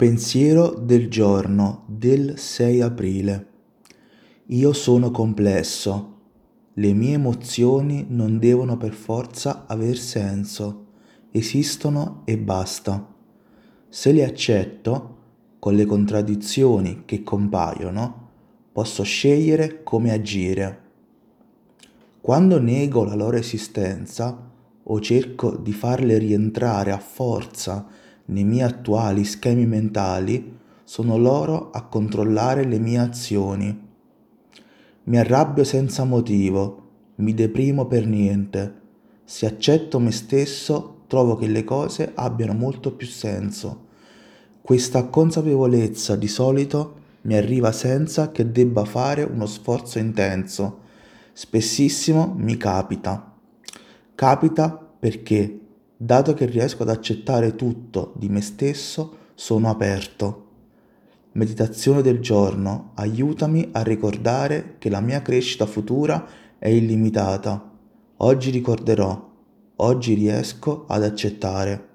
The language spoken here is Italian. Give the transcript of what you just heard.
Pensiero del giorno del 6 aprile. Io sono complesso. Le mie emozioni non devono per forza aver senso. Esistono e basta. Se le accetto, con le contraddizioni che compaiono, posso scegliere come agire. Quando nego la loro esistenza o cerco di farle rientrare a forza nei miei attuali schemi mentali, sono loro a controllare le mie azioni. Mi arrabbio senza motivo, mi deprimo per niente. Se accetto me stesso, trovo che le cose abbiano molto più senso. Questa consapevolezza di solito mi arriva senza che debba fare uno sforzo intenso. Spessissimo mi capita. Capita perché dato che riesco ad accettare tutto di me stesso, sono aperto. Meditazione del giorno, aiutami a ricordare che la mia crescita futura è illimitata. Oggi ricorderò, oggi riesco ad accettare.